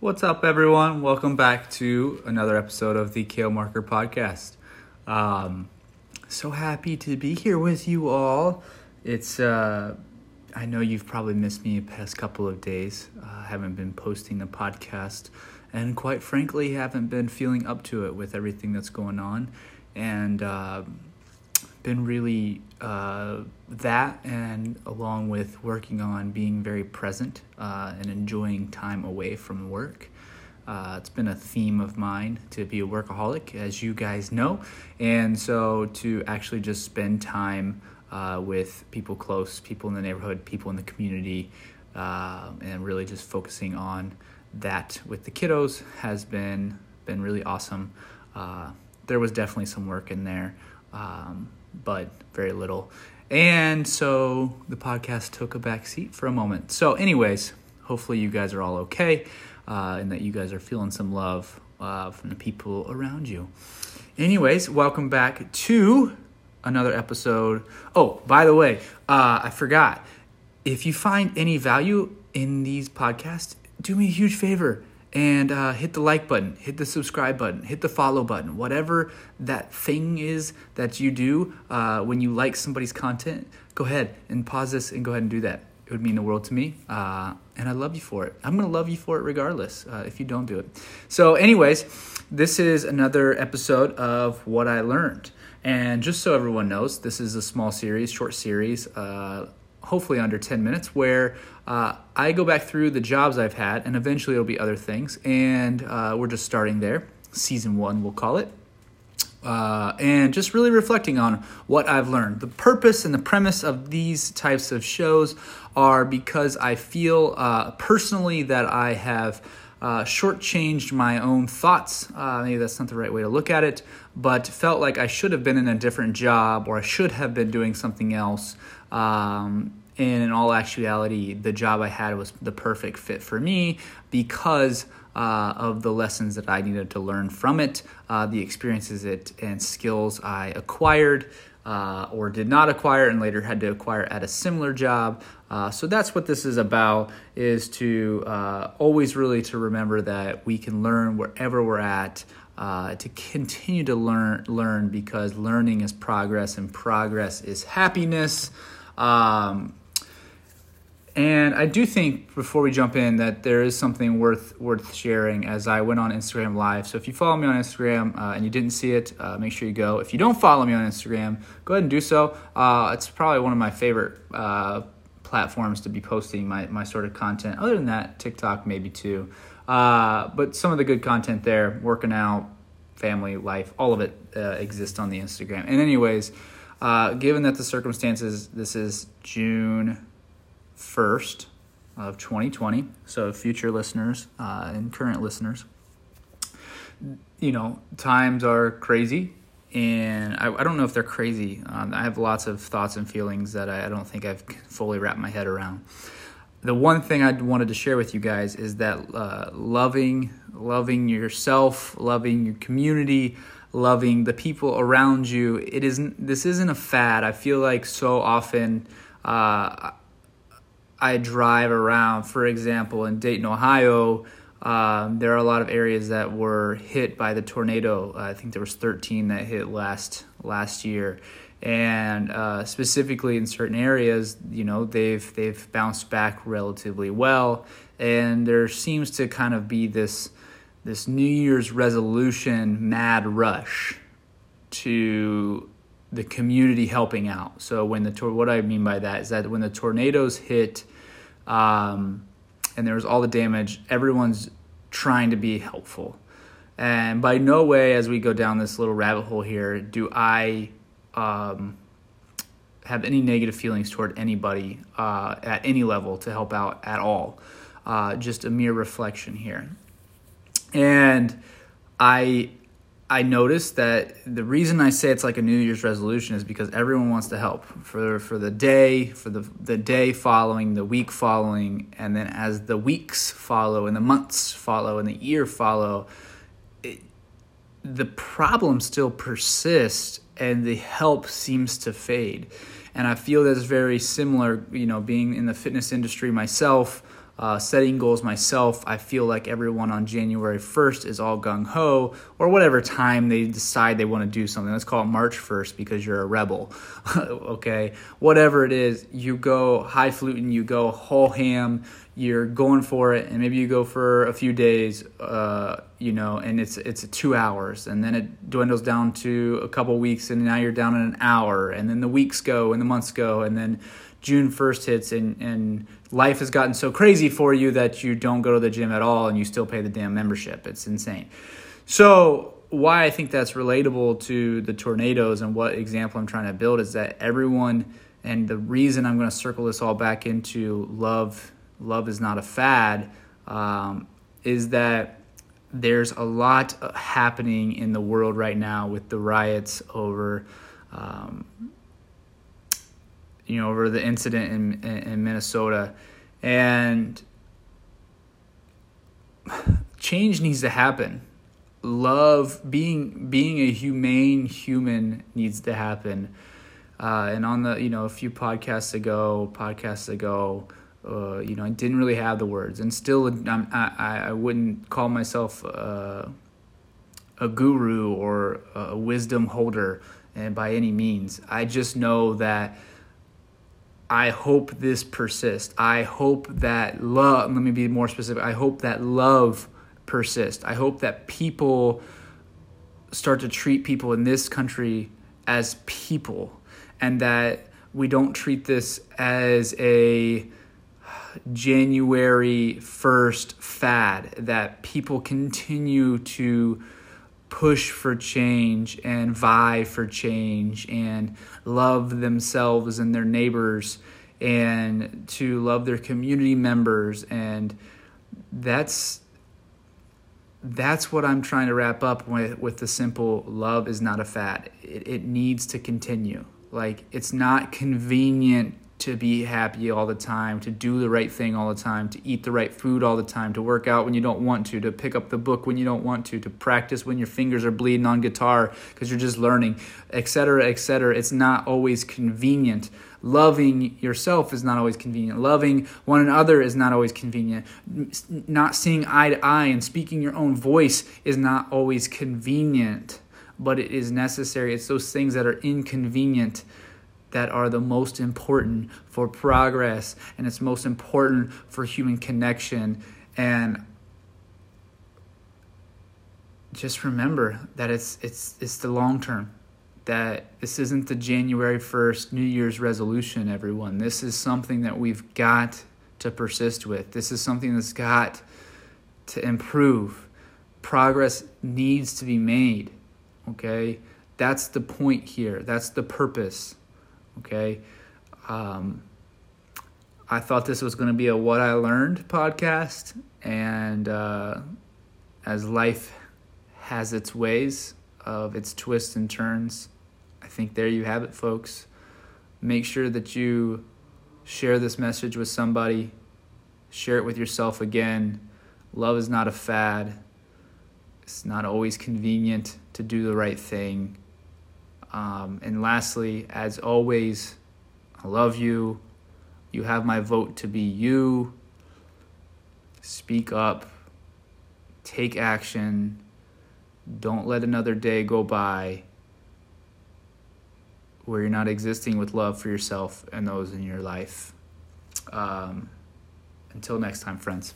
What's up, everyone? Welcome back to another episode of the Cale Marker Podcast. Um, so happy to be here with you all. It's uh, I know you've probably missed me the past couple of days. I uh, haven't been posting the podcast, and quite frankly, haven't been feeling up to it with everything that's going on, and uh, been really uh, that, and along with working on being very present uh, and enjoying time away from work. Uh, it's been a theme of mine to be a workaholic, as you guys know, and so to actually just spend time uh, with people close, people in the neighborhood, people in the community, uh, and really just focusing on that with the kiddos has been been really awesome. Uh, there was definitely some work in there, um, but very little. And so the podcast took a back seat for a moment. So, anyways, hopefully you guys are all okay uh, and that you guys are feeling some love uh, from the people around you. Anyways, welcome back to another episode. Oh, by the way, uh, I forgot. If you find any value in these podcasts, do me a huge favor and uh, hit the like button, hit the subscribe button, hit the follow button, whatever that thing is that you do uh, when you like somebody's content. Go ahead and pause this and go ahead and do that. It would mean the world to me, uh, and I love you for it. I'm gonna love you for it regardless uh, if you don't do it. So, anyways, this is another episode of what I learned. And just so everyone knows, this is a small series, short series, uh, hopefully under 10 minutes, where uh, I go back through the jobs I've had, and eventually it'll be other things. And uh, we're just starting there. Season one, we'll call it. Uh, and just really reflecting on what I've learned. The purpose and the premise of these types of shows are because I feel uh, personally that I have uh, shortchanged my own thoughts. Uh, maybe that's not the right way to look at it, but felt like I should have been in a different job or I should have been doing something else. Um, and in all actuality, the job I had was the perfect fit for me because uh, of the lessons that I needed to learn from it, uh, the experiences it and skills I acquired uh, or did not acquire and later had to acquire at a similar job. Uh, so that's what this is about: is to uh, always really to remember that we can learn wherever we're at. Uh, to continue to learn, learn because learning is progress and progress is happiness. Um, and I do think before we jump in that there is something worth worth sharing as I went on Instagram Live. So if you follow me on Instagram uh, and you didn't see it, uh, make sure you go. If you don't follow me on Instagram, go ahead and do so. Uh, it's probably one of my favorite uh, platforms to be posting my, my sort of content. Other than that, TikTok maybe too. Uh, but some of the good content there, working out, family, life, all of it uh, exists on the Instagram. And anyways, given that the circumstances, this is June 1st of 2020. So, future listeners uh, and current listeners, you know, times are crazy. And I, I don't know if they're crazy. Um, I have lots of thoughts and feelings that I, I don't think I've fully wrapped my head around. The one thing I wanted to share with you guys is that uh, loving, loving yourself, loving your community, loving the people around you. It isn't. This isn't a fad. I feel like so often uh, I drive around, for example, in Dayton, Ohio, um, there are a lot of areas that were hit by the tornado. Uh, I think there was 13 that hit last last year, and uh, specifically in certain areas, you know, they've they've bounced back relatively well, and there seems to kind of be this this New Year's resolution mad rush to the community helping out. So when the tor- what I mean by that is that when the tornadoes hit um, and there was all the damage, everyone's trying to be helpful. And by no way, as we go down this little rabbit hole here, do I um, have any negative feelings toward anybody uh, at any level to help out at all. Uh, just a mere reflection here. And I I noticed that the reason I say it's like a New Year's resolution is because everyone wants to help for for the day, for the the day following, the week following, and then as the weeks follow and the months follow and the year follow, it, the problem still persists and the help seems to fade. And I feel that's very similar, you know, being in the fitness industry myself, uh, setting goals myself. I feel like everyone on January 1st is all gung ho, or whatever time they decide they want to do something. Let's call it March 1st because you're a rebel. okay, whatever it is, you go high fluting, you go whole ham, you're going for it, and maybe you go for a few days, uh, you know, and it's it's two hours, and then it dwindles down to a couple weeks, and now you're down in an hour, and then the weeks go, and the months go, and then June 1st hits and, and life has gotten so crazy for you that you don't go to the gym at all and you still pay the damn membership. It's insane. So, why I think that's relatable to the tornadoes and what example I'm trying to build is that everyone, and the reason I'm going to circle this all back into love, love is not a fad, um, is that there's a lot happening in the world right now with the riots over um, you know, over the incident in, in, in Minnesota. And change needs to happen. Love, being being a humane human needs to happen. Uh, and on the, you know, a few podcasts ago, podcasts ago, uh, you know, I didn't really have the words, and still, I'm, I I wouldn't call myself uh, a guru or a wisdom holder, and by any means, I just know that I hope this persists. I hope that love, let me be more specific. I hope that love persists. I hope that people start to treat people in this country as people and that we don't treat this as a January 1st fad, that people continue to push for change and vie for change and love themselves and their neighbors and to love their community members and that's that's what I'm trying to wrap up with with the simple love is not a fad. It, it needs to continue. Like it's not convenient to be happy all the time, to do the right thing all the time, to eat the right food all the time, to work out when you don't want to, to pick up the book when you don't want to, to practice when your fingers are bleeding on guitar because you're just learning, etc., etc. It's not always convenient. Loving yourself is not always convenient. Loving one another is not always convenient. Not seeing eye to eye and speaking your own voice is not always convenient, but it is necessary. It's those things that are inconvenient that are the most important for progress and it's most important for human connection. And just remember that it's it's it's the long term that this isn't the January 1st New Year's resolution everyone. This is something that we've got to persist with. This is something that's got to improve. Progress needs to be made okay? That's the point here. That's the purpose Okay. Um, I thought this was going to be a What I Learned podcast. And uh, as life has its ways of its twists and turns, I think there you have it, folks. Make sure that you share this message with somebody, share it with yourself again. Love is not a fad, it's not always convenient to do the right thing. Um, and lastly, as always, I love you. You have my vote to be you. Speak up. Take action. Don't let another day go by where you're not existing with love for yourself and those in your life. Um, until next time, friends.